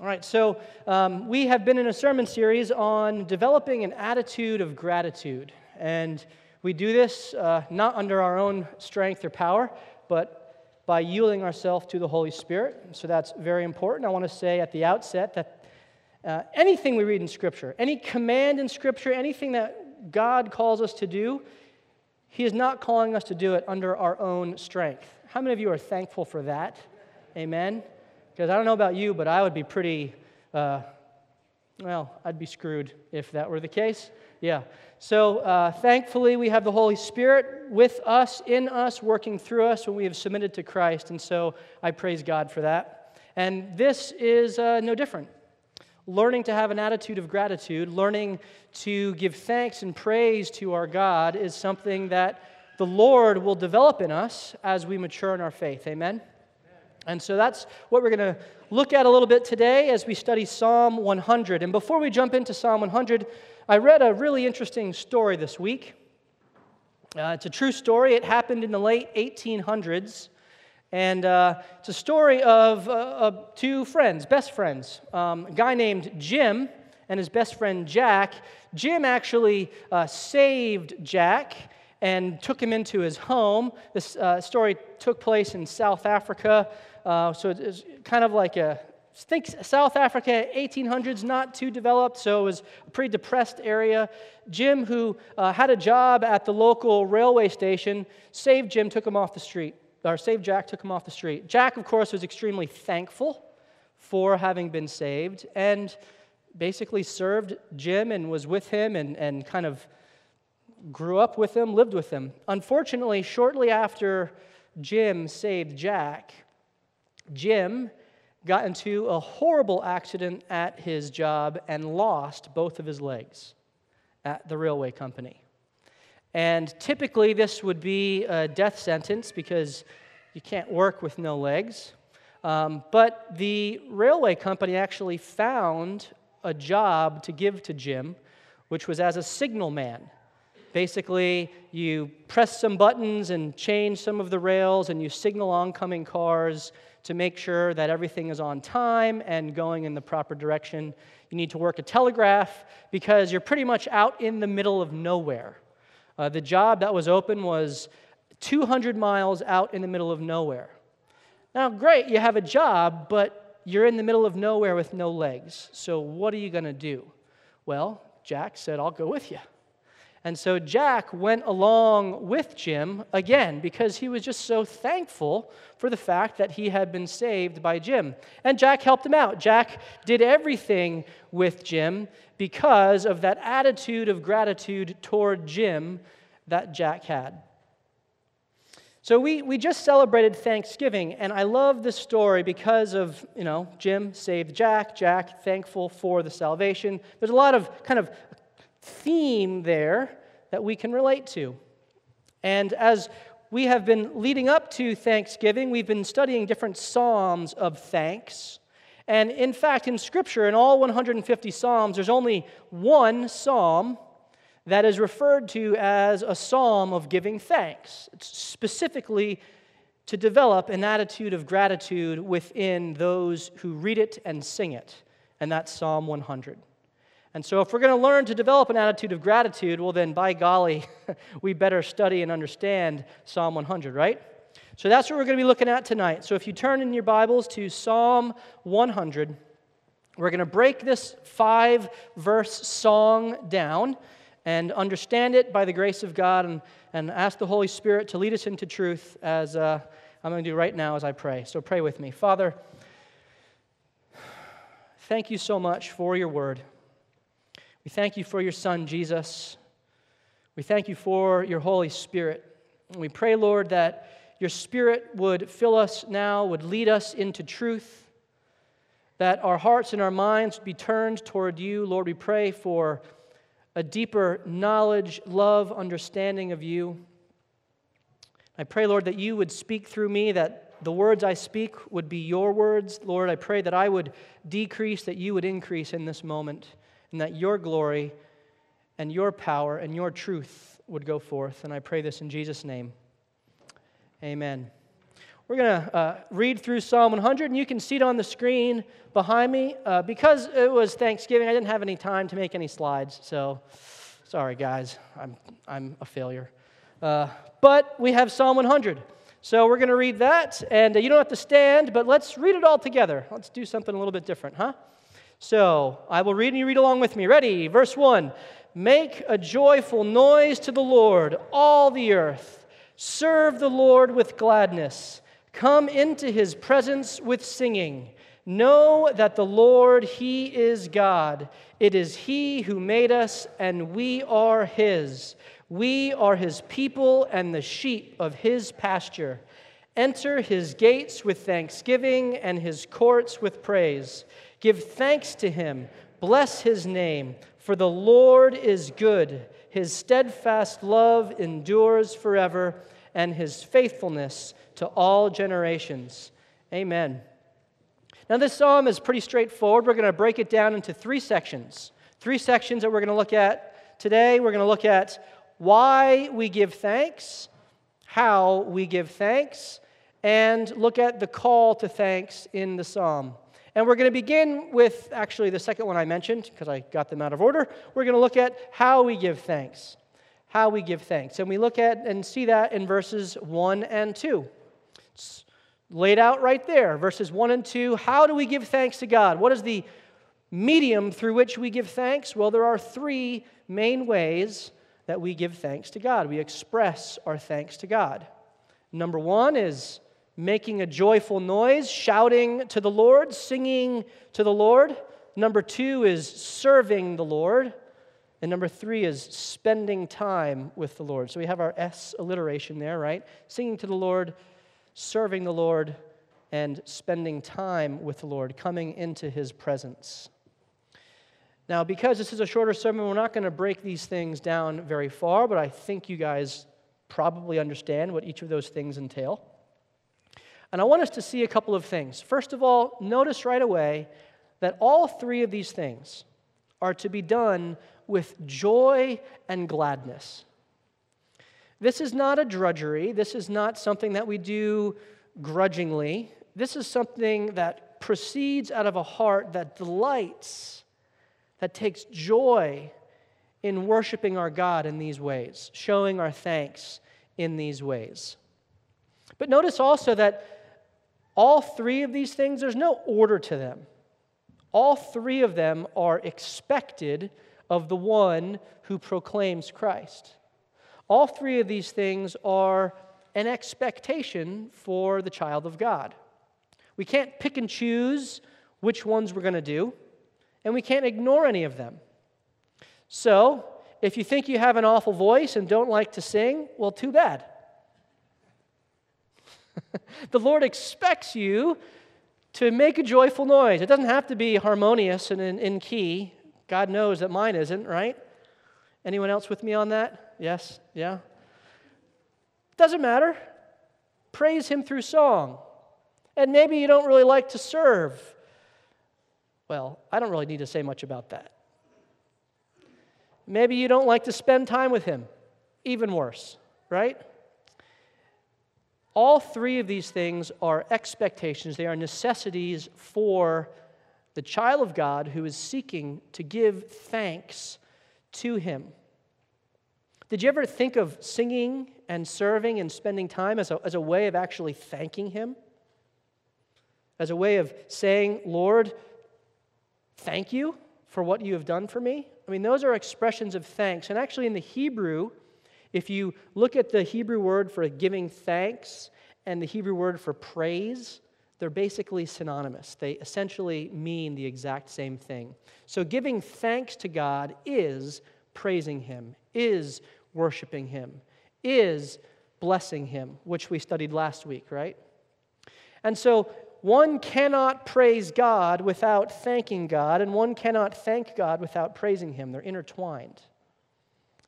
All right, so um, we have been in a sermon series on developing an attitude of gratitude. And we do this uh, not under our own strength or power, but by yielding ourselves to the Holy Spirit. So that's very important. I want to say at the outset that uh, anything we read in Scripture, any command in Scripture, anything that God calls us to do, He is not calling us to do it under our own strength. How many of you are thankful for that? Amen. Because I don't know about you, but I would be pretty, uh, well, I'd be screwed if that were the case. Yeah. So uh, thankfully, we have the Holy Spirit with us, in us, working through us when we have submitted to Christ. And so I praise God for that. And this is uh, no different. Learning to have an attitude of gratitude, learning to give thanks and praise to our God is something that the Lord will develop in us as we mature in our faith. Amen? And so that's what we're going to look at a little bit today as we study Psalm 100. And before we jump into Psalm 100, I read a really interesting story this week. Uh, it's a true story. It happened in the late 1800s. And uh, it's a story of, uh, two friends, best friends. Um, a guy named Jim and his best friend Jack. Jim actually uh, saved Jack and took him into his home. This uh, story took place in South Africa. Uh, so it's kind of like a think South Africa, 1800s, not too developed, so it was a pretty depressed area. Jim, who uh, had a job at the local railway station, saved Jim, took him off the street, or saved Jack, took him off the street. Jack, of course, was extremely thankful for having been saved and basically served Jim and was with him and, and kind of grew up with him, lived with him. Unfortunately, shortly after Jim saved Jack, Jim got into a horrible accident at his job and lost both of his legs at the railway company. And typically, this would be a death sentence because you can't work with no legs. Um, but the railway company actually found a job to give to Jim, which was as a signalman. Basically, you press some buttons and change some of the rails, and you signal oncoming cars to make sure that everything is on time and going in the proper direction. You need to work a telegraph because you're pretty much out in the middle of nowhere. Uh, the job that was open was 200 miles out in the middle of nowhere. Now, great, you have a job, but you're in the middle of nowhere with no legs. So, what are you going to do? Well, Jack said, I'll go with you. And so Jack went along with Jim again because he was just so thankful for the fact that he had been saved by Jim. And Jack helped him out. Jack did everything with Jim because of that attitude of gratitude toward Jim that Jack had. So we, we just celebrated Thanksgiving, and I love this story because of, you know, Jim saved Jack, Jack thankful for the salvation. There's a lot of kind of theme there that we can relate to. And as we have been leading up to Thanksgiving, we've been studying different Psalms of thanks. And in fact, in Scripture, in all 150 Psalms, there's only one Psalm that is referred to as a psalm of giving thanks. It's specifically to develop an attitude of gratitude within those who read it and sing it, and that's Psalm 100. And so, if we're going to learn to develop an attitude of gratitude, well, then, by golly, we better study and understand Psalm 100, right? So, that's what we're going to be looking at tonight. So, if you turn in your Bibles to Psalm 100, we're going to break this five verse song down and understand it by the grace of God and, and ask the Holy Spirit to lead us into truth as uh, I'm going to do right now as I pray. So, pray with me. Father, thank you so much for your word. We thank you for your Son, Jesus. We thank you for your Holy Spirit. And we pray, Lord, that your Spirit would fill us now, would lead us into truth, that our hearts and our minds be turned toward you. Lord, we pray for a deeper knowledge, love, understanding of you. I pray, Lord, that you would speak through me, that the words I speak would be your words. Lord, I pray that I would decrease, that you would increase in this moment and that your glory and your power and your truth would go forth. And I pray this in Jesus' name. Amen. We're going to uh, read through Psalm 100, and you can see it on the screen behind me. Uh, because it was Thanksgiving, I didn't have any time to make any slides, so sorry, guys. I'm, I'm a failure. Uh, but we have Psalm 100. So we're going to read that, and uh, you don't have to stand, but let's read it all together. Let's do something a little bit different, huh? So I will read and you read along with me. Ready? Verse 1 Make a joyful noise to the Lord, all the earth. Serve the Lord with gladness. Come into his presence with singing. Know that the Lord, he is God. It is he who made us, and we are his. We are his people and the sheep of his pasture. Enter his gates with thanksgiving and his courts with praise. Give thanks to him. Bless his name, for the Lord is good. His steadfast love endures forever, and his faithfulness to all generations. Amen. Now, this psalm is pretty straightforward. We're going to break it down into three sections. Three sections that we're going to look at today. We're going to look at why we give thanks, how we give thanks, and look at the call to thanks in the psalm. And we're going to begin with actually the second one I mentioned because I got them out of order. We're going to look at how we give thanks. How we give thanks. And we look at and see that in verses 1 and 2. It's laid out right there. Verses 1 and 2. How do we give thanks to God? What is the medium through which we give thanks? Well, there are three main ways that we give thanks to God. We express our thanks to God. Number one is making a joyful noise, shouting to the Lord, singing to the Lord. Number two is serving the Lord. And number three is spending time with the Lord. So we have our S alliteration there, right? Singing to the Lord, serving the Lord, and spending time with the Lord, coming into his presence. Now, because this is a shorter sermon, we're not going to break these things down very far, but I think you guys probably understand what each of those things entail. And I want us to see a couple of things. First of all, notice right away that all three of these things are to be done with joy and gladness. This is not a drudgery. This is not something that we do grudgingly. This is something that proceeds out of a heart that delights, that takes joy in worshiping our God in these ways, showing our thanks in these ways. But notice also that all three of these things, there's no order to them. All three of them are expected of the one who proclaims Christ. All three of these things are an expectation for the child of God. We can't pick and choose which ones we're going to do, and we can't ignore any of them. So, if you think you have an awful voice and don't like to sing, well, too bad. the Lord expects you to make a joyful noise. It doesn't have to be harmonious and in, in key. God knows that mine isn't, right? Anyone else with me on that? Yes? Yeah? Doesn't matter. Praise Him through song. And maybe you don't really like to serve. Well, I don't really need to say much about that. Maybe you don't like to spend time with Him. Even worse, right? All three of these things are expectations, they are necessities for the child of God who is seeking to give thanks to Him. Did you ever think of singing and serving and spending time as a, as a way of actually thanking Him? As a way of saying, Lord, thank you for what you have done for me? I mean, those are expressions of thanks. And actually, in the Hebrew, if you look at the Hebrew word for giving thanks and the Hebrew word for praise, they're basically synonymous. They essentially mean the exact same thing. So, giving thanks to God is praising Him, is worshiping Him, is blessing Him, which we studied last week, right? And so, one cannot praise God without thanking God, and one cannot thank God without praising Him. They're intertwined.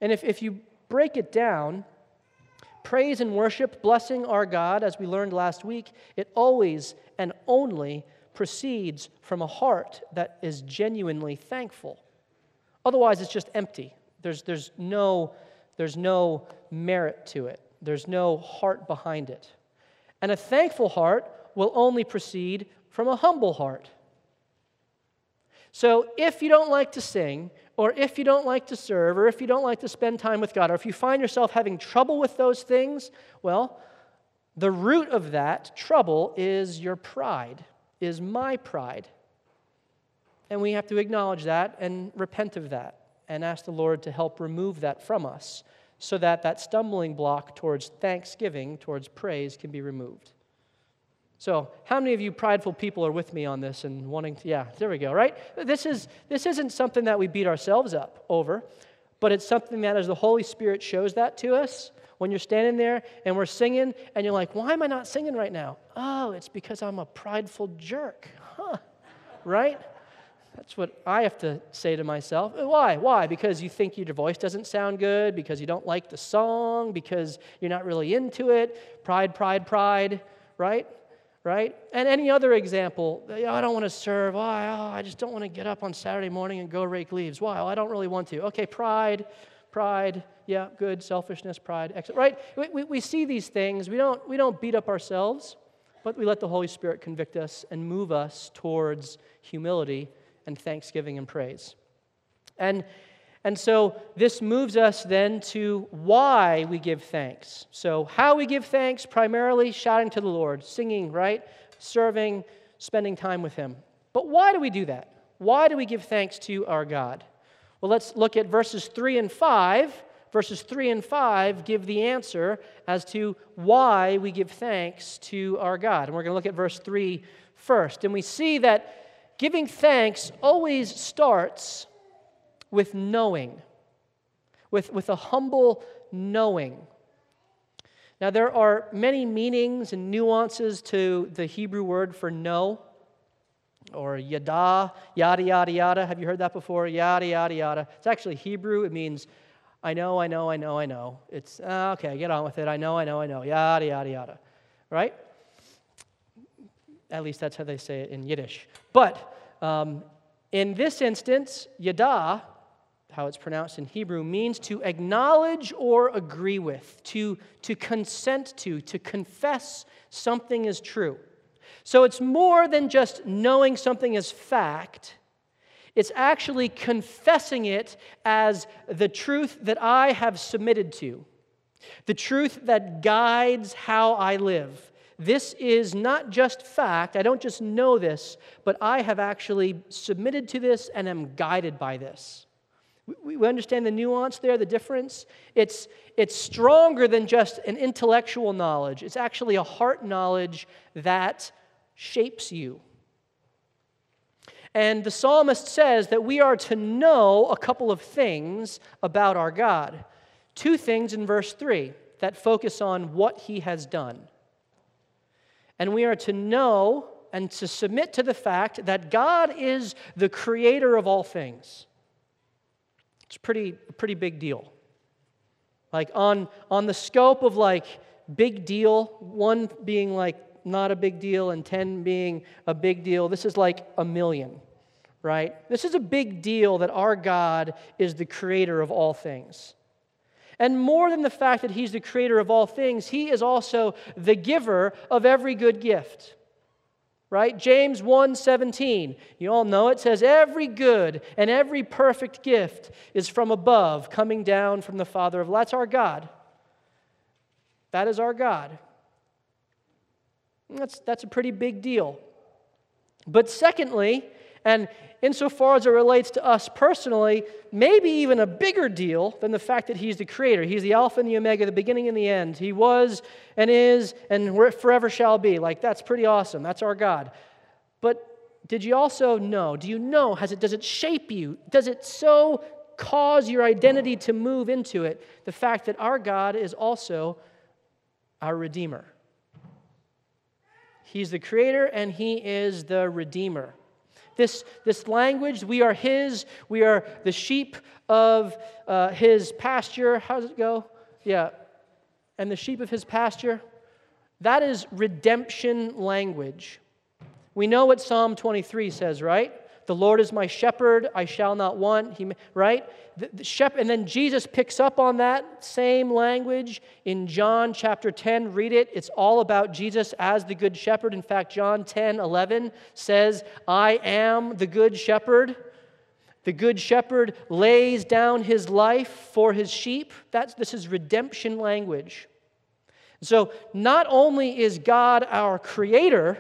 And if, if you break it down, praise and worship, blessing our God, as we learned last week, it always and only proceeds from a heart that is genuinely thankful. Otherwise, it's just empty. There's, there's, no, there's no merit to it, there's no heart behind it. And a thankful heart will only proceed from a humble heart. So if you don't like to sing, or if you don't like to serve, or if you don't like to spend time with God, or if you find yourself having trouble with those things, well, the root of that trouble is your pride, is my pride. And we have to acknowledge that and repent of that and ask the Lord to help remove that from us so that that stumbling block towards thanksgiving, towards praise, can be removed. So, how many of you prideful people are with me on this and wanting to? Yeah, there we go, right? This, is, this isn't something that we beat ourselves up over, but it's something that as the Holy Spirit shows that to us, when you're standing there and we're singing and you're like, why am I not singing right now? Oh, it's because I'm a prideful jerk. Huh, right? That's what I have to say to myself. Uh, why? Why? Because you think your voice doesn't sound good, because you don't like the song, because you're not really into it. Pride, pride, pride, right? Right? And any other example, I don't want to serve. Oh, Why? Oh, I just don't want to get up on Saturday morning and go rake leaves. Why? Oh, I don't really want to. Okay, pride, pride, yeah, good, selfishness, pride, excellent, right? We, we, we see these things. We don't, we don't beat up ourselves, but we let the Holy Spirit convict us and move us towards humility and thanksgiving and praise. And, and so this moves us then to why we give thanks. So, how we give thanks, primarily shouting to the Lord, singing, right? Serving, spending time with Him. But why do we do that? Why do we give thanks to our God? Well, let's look at verses 3 and 5. Verses 3 and 5 give the answer as to why we give thanks to our God. And we're going to look at verse 3 first. And we see that Giving thanks always starts with knowing, with, with a humble knowing. Now, there are many meanings and nuances to the Hebrew word for know, or yada, yada, yada, yada. Have you heard that before? Yada, yada, yada. It's actually Hebrew. It means, I know, I know, I know, I know. It's, uh, okay, get on with it. I know, I know, I know. Yada, yada, yada. Right? At least that's how they say it in Yiddish. But um, in this instance, yada, how it's pronounced in Hebrew, means to acknowledge or agree with, to, to consent to, to confess something is true. So it's more than just knowing something is fact. It's actually confessing it as the truth that I have submitted to, the truth that guides how I live. This is not just fact. I don't just know this, but I have actually submitted to this and am guided by this. We, we understand the nuance there, the difference. It's, it's stronger than just an intellectual knowledge, it's actually a heart knowledge that shapes you. And the psalmist says that we are to know a couple of things about our God. Two things in verse 3 that focus on what he has done. And we are to know and to submit to the fact that God is the creator of all things. It's pretty, pretty big deal. Like on, on the scope of like big deal, one being like not a big deal and 10 being a big deal, this is like a million, right? This is a big deal that our God is the creator of all things. And more than the fact that he's the creator of all things, he is also the giver of every good gift. Right? James 1:17. You all know it says every good and every perfect gift is from above, coming down from the Father of that's our God. That is our God. That's, that's a pretty big deal. But secondly, and insofar as it relates to us personally, maybe even a bigger deal than the fact that He's the Creator. He's the Alpha and the Omega, the beginning and the end. He was and is and forever shall be. Like, that's pretty awesome. That's our God. But did you also know? Do you know? Has it, does it shape you? Does it so cause your identity to move into it? The fact that our God is also our Redeemer. He's the Creator and He is the Redeemer. This, this language, we are His, we are the sheep of uh, His pasture. How does it go? Yeah. And the sheep of His pasture. That is redemption language. We know what Psalm 23 says, right? The Lord is my shepherd, I shall not want. He, right? The, the shepherd, and then Jesus picks up on that same language in John chapter 10. Read it. It's all about Jesus as the good shepherd. In fact, John 10 11 says, I am the good shepherd. The good shepherd lays down his life for his sheep. That's, this is redemption language. So, not only is God our creator,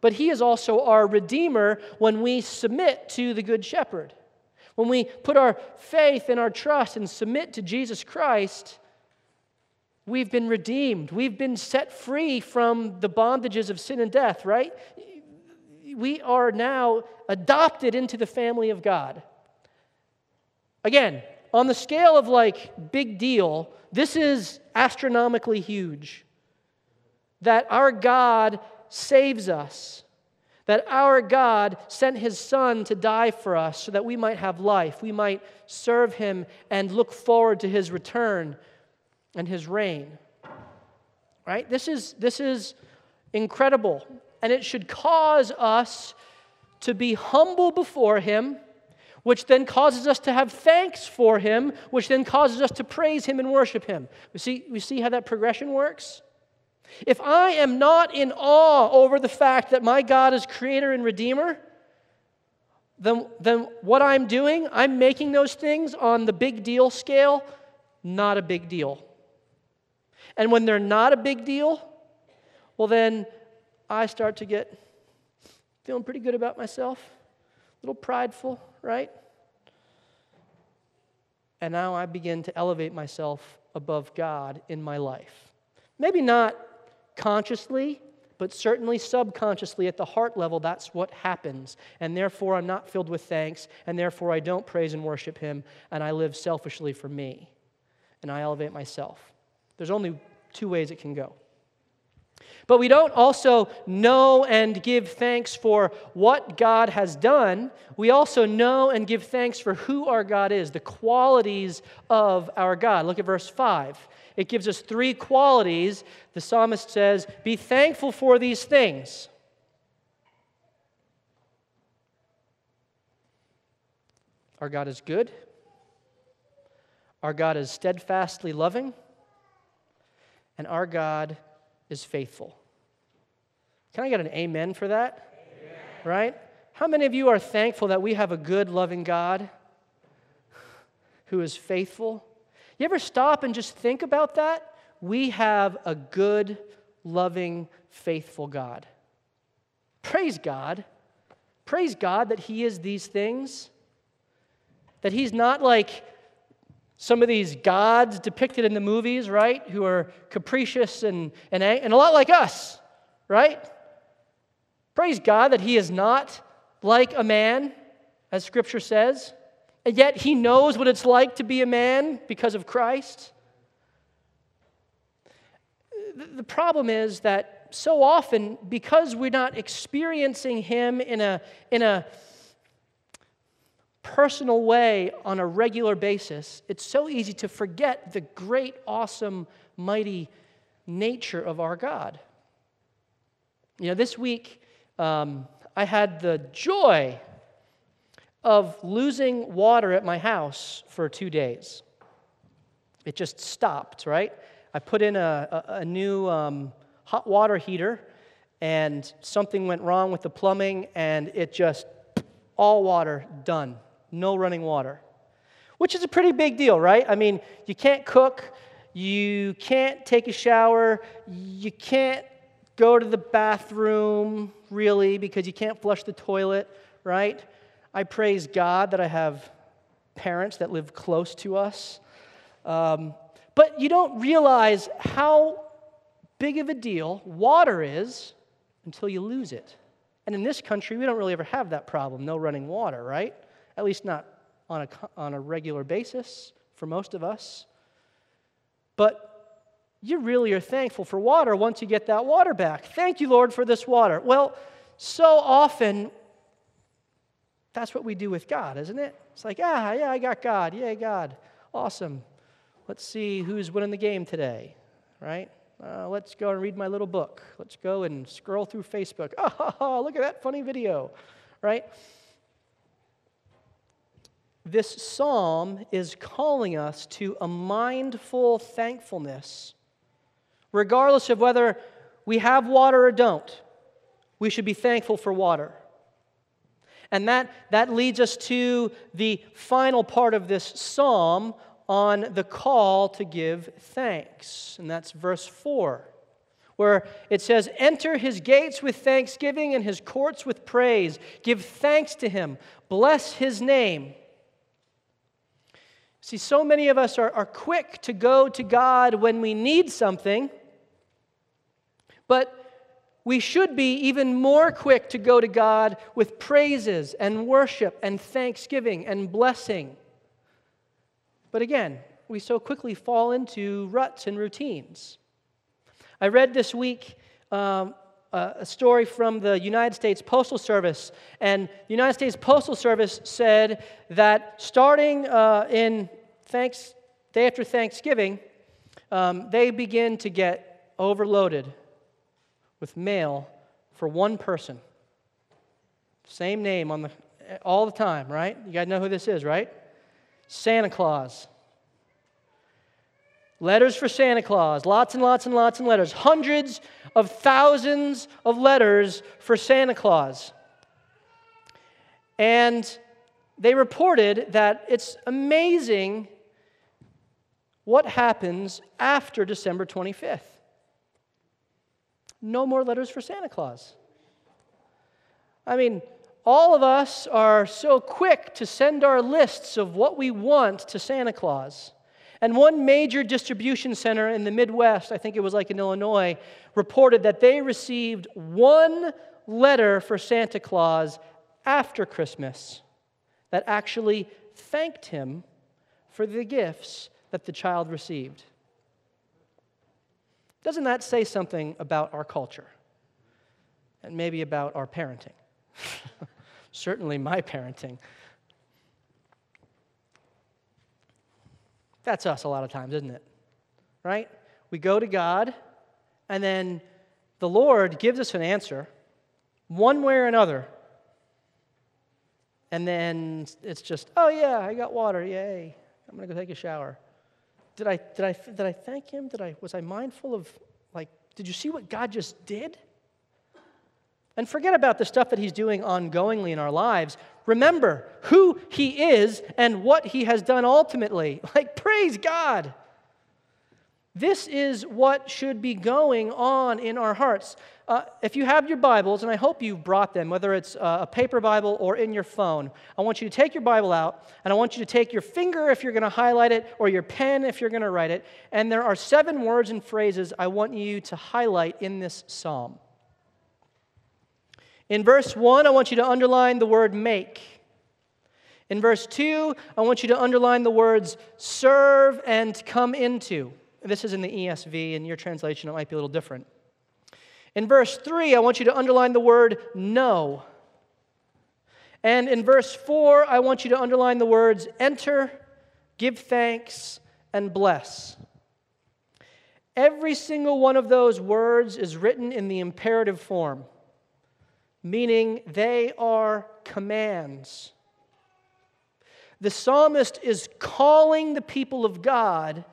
but he is also our redeemer when we submit to the good shepherd. When we put our faith and our trust and submit to Jesus Christ, we've been redeemed. We've been set free from the bondages of sin and death, right? We are now adopted into the family of God. Again, on the scale of like big deal, this is astronomically huge. That our God saves us, that our God sent his Son to die for us so that we might have life, we might serve him and look forward to his return and his reign. Right? This is, this is incredible, and it should cause us to be humble before him which then causes us to have thanks for him, which then causes us to praise him and worship him. We see, we see how that progression works? If I am not in awe over the fact that my God is creator and redeemer, then, then what I'm doing, I'm making those things on the big deal scale not a big deal. And when they're not a big deal, well, then I start to get feeling pretty good about myself, a little prideful, right? And now I begin to elevate myself above God in my life. Maybe not consciously, but certainly subconsciously at the heart level, that's what happens. And therefore, I'm not filled with thanks, and therefore, I don't praise and worship Him, and I live selfishly for me, and I elevate myself. There's only two ways it can go. But we don't also know and give thanks for what God has done. We also know and give thanks for who our God is, the qualities of our God. Look at verse 5. It gives us three qualities. The psalmist says, Be thankful for these things. Our God is good. Our God is steadfastly loving. And our God is faithful. Can I get an amen for that? Amen. Right? How many of you are thankful that we have a good, loving God who is faithful? You ever stop and just think about that? We have a good, loving, faithful God. Praise God. Praise God that He is these things. That He's not like some of these gods depicted in the movies, right, who are capricious and, and, and a lot like us, right? Praise God that He is not like a man, as Scripture says, and yet He knows what it's like to be a man because of Christ. The problem is that so often, because we're not experiencing Him in a, in a personal way on a regular basis, it's so easy to forget the great, awesome, mighty nature of our God. You know, this week um, I had the joy of losing water at my house for two days. It just stopped, right? I put in a, a, a new um, hot water heater, and something went wrong with the plumbing, and it just, all water, done no running water, which is a pretty big deal, right? I mean, you can't cook, you can't take a shower, you can't go to the bathroom really because you can't flush the toilet, right? I praise God that I have parents that live close to us. Um, but you don't realize how big of a deal water is until you lose it. And in this country, we don't really ever have that problem no running water, right? At least not on a, on a regular basis for most of us. But you really are thankful for water once you get that water back. Thank you, Lord, for this water. Well, so often, that's what we do with God, isn't it? It's like, ah, yeah, I got God. Yay, God. Awesome. Let's see who's winning the game today, right? Uh, let's go and read my little book. Let's go and scroll through Facebook. Oh, look at that funny video, right? This psalm is calling us to a mindful thankfulness. Regardless of whether we have water or don't, we should be thankful for water. And that, that leads us to the final part of this psalm on the call to give thanks. And that's verse 4, where it says, Enter his gates with thanksgiving and his courts with praise. Give thanks to him, bless his name. See, so many of us are, are quick to go to God when we need something, but we should be even more quick to go to God with praises and worship and thanksgiving and blessing. But again, we so quickly fall into ruts and routines. I read this week um, a story from the United States Postal Service, and the United States Postal Service said that starting uh, in thanks, day after Thanksgiving, um, they begin to get overloaded with mail for one person. Same name on the all the time, right? You guys know who this is, right? Santa Claus. Letters for Santa Claus, lots and lots and lots and letters, hundreds of thousands of letters for Santa Claus. And they reported that it's amazing what happens after December 25th. No more letters for Santa Claus. I mean, all of us are so quick to send our lists of what we want to Santa Claus. And one major distribution center in the Midwest, I think it was like in Illinois, reported that they received one letter for Santa Claus after Christmas that actually thanked him for the gifts that the child received. Doesn't that say something about our culture? And maybe about our parenting? certainly my parenting. That's us a lot of times, isn't it? Right? We go to God, and then the Lord gives us an answer, one way or another. And then it's just, oh, yeah, I got water. Yay. I'm going to go take a shower. Did I, did, I, did I thank him? Did I, was I mindful of, like, did you see what God just did? And forget about the stuff that He's doing ongoingly in our lives. Remember who He is and what He has done ultimately. Like, praise God. This is what should be going on in our hearts. Uh, if you have your Bibles, and I hope you've brought them, whether it's uh, a paper Bible or in your phone, I want you to take your Bible out, and I want you to take your finger if you're going to highlight it, or your pen if you're going to write it. And there are seven words and phrases I want you to highlight in this psalm. In verse 1, I want you to underline the word make. In verse 2, I want you to underline the words serve and come into. This is in the ESV. In your translation, it might be a little different. In verse 3, I want you to underline the word know. And in verse 4, I want you to underline the words enter, give thanks, and bless. Every single one of those words is written in the imperative form meaning they are commands. The psalmist is calling the people of God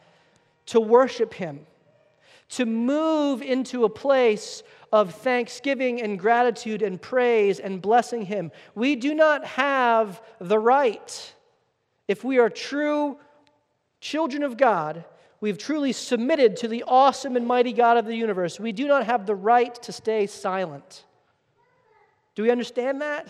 to worship him, to move into a place of thanksgiving and gratitude and praise and blessing him. We do not have the right, if we are true children of God, we've truly submitted to the awesome and mighty God of the universe, we do not have the right to stay silent. Do we understand that?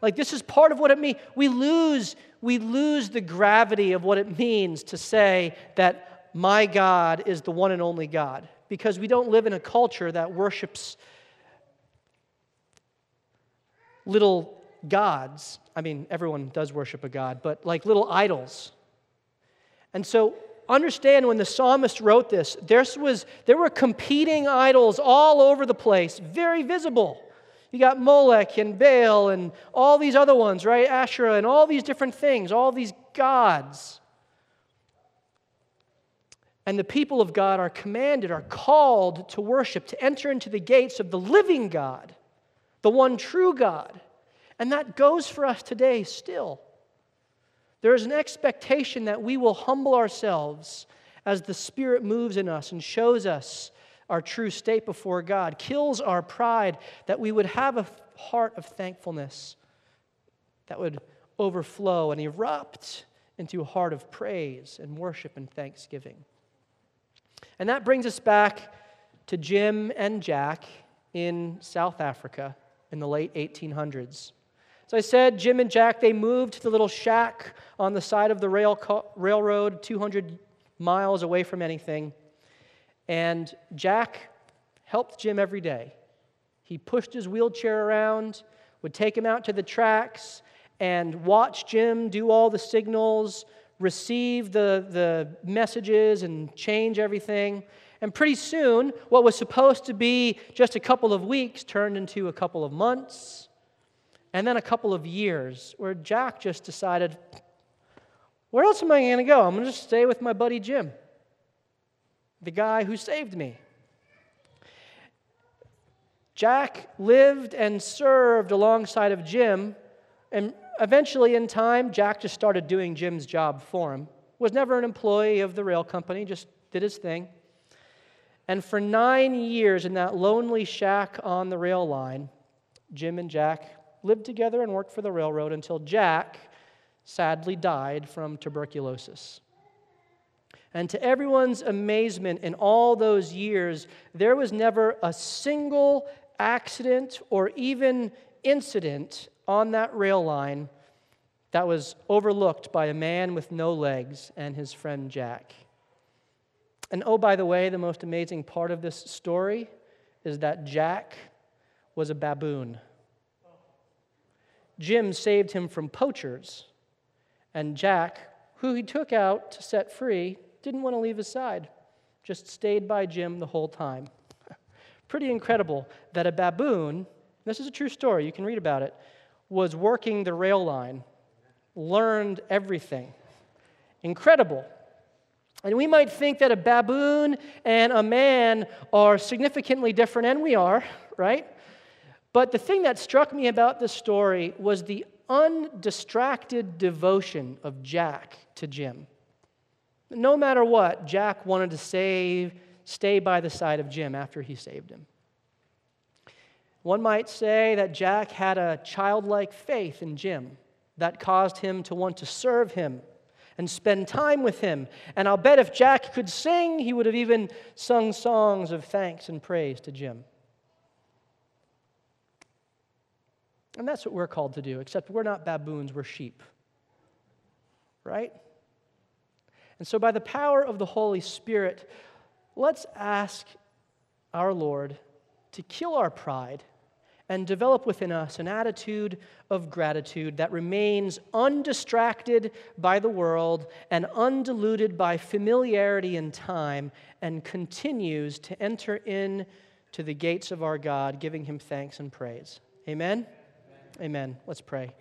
Like this is part of what it means. We lose, we lose the gravity of what it means to say that my God is the one and only God because we don't live in a culture that worships little gods. I mean, everyone does worship a God, but like little idols. And so understand when the psalmist wrote this, there, was, there were competing idols all over the place, very visible. You got Molech and Baal and all these other ones, right? Asherah and all these different things, all these gods. And the people of God are commanded, are called to worship, to enter into the gates of the living God, the one true God. And that goes for us today still. There is an expectation that we will humble ourselves as the Spirit moves in us and shows us our true state before God, kills our pride, that we would have a heart of thankfulness that would overflow and erupt into a heart of praise and worship and thanksgiving. And that brings us back to Jim and Jack in South Africa in the late 1800s. As I said, Jim and Jack, they moved to the little shack on the side of the rail co- railroad, 200 miles away from anything. And Jack helped Jim every day. He pushed his wheelchair around, would take him out to the tracks, and watch Jim do all the signals, receive the, the messages, and change everything. And pretty soon, what was supposed to be just a couple of weeks turned into a couple of months, and then a couple of years, where Jack just decided, where else am I going to go? I'm going to just stay with my buddy Jim, the guy who saved me. Jack lived and served alongside of Jim, and eventually, in time, Jack just started doing Jim's job for him. Was never an employee of the rail company, just did his thing. And for nine years in that lonely shack on the rail line, Jim and Jack lived together and worked for the railroad until Jack sadly died from tuberculosis. And to everyone's amazement, in all those years, there was never a single accident or even incident on that rail line that was overlooked by a man with no legs and his friend Jack. And oh, by the way, the most amazing part of this story is that Jack was a baboon. Jim saved him from poachers, and Jack, who he took out to set free, didn't want to leave his side, just stayed by Jim the whole time. Pretty incredible that a baboon, this is a true story, you can read about it, was working the rail line, learned everything. Incredible. And we might think that a baboon and a man are significantly different, and we are, right? But the thing that struck me about this story was the undistracted devotion of Jack to Jim. No matter what, Jack wanted to save, stay by the side of Jim after he saved him. One might say that Jack had a childlike faith in Jim that caused him to want to serve him and spend time with him. And I'll bet if Jack could sing, he would have even sung songs of thanks and praise to Jim. And that's what we're called to do, except we're not baboons, we're sheep. Right? And so, by the power of the Holy Spirit, let's ask our Lord to kill our pride and develop within us an attitude of gratitude that remains undistracted by the world and undiluted by familiarity and time and continues to enter in to the gates of our God, giving him thanks and praise. Amen? Amen. Amen. Let's pray.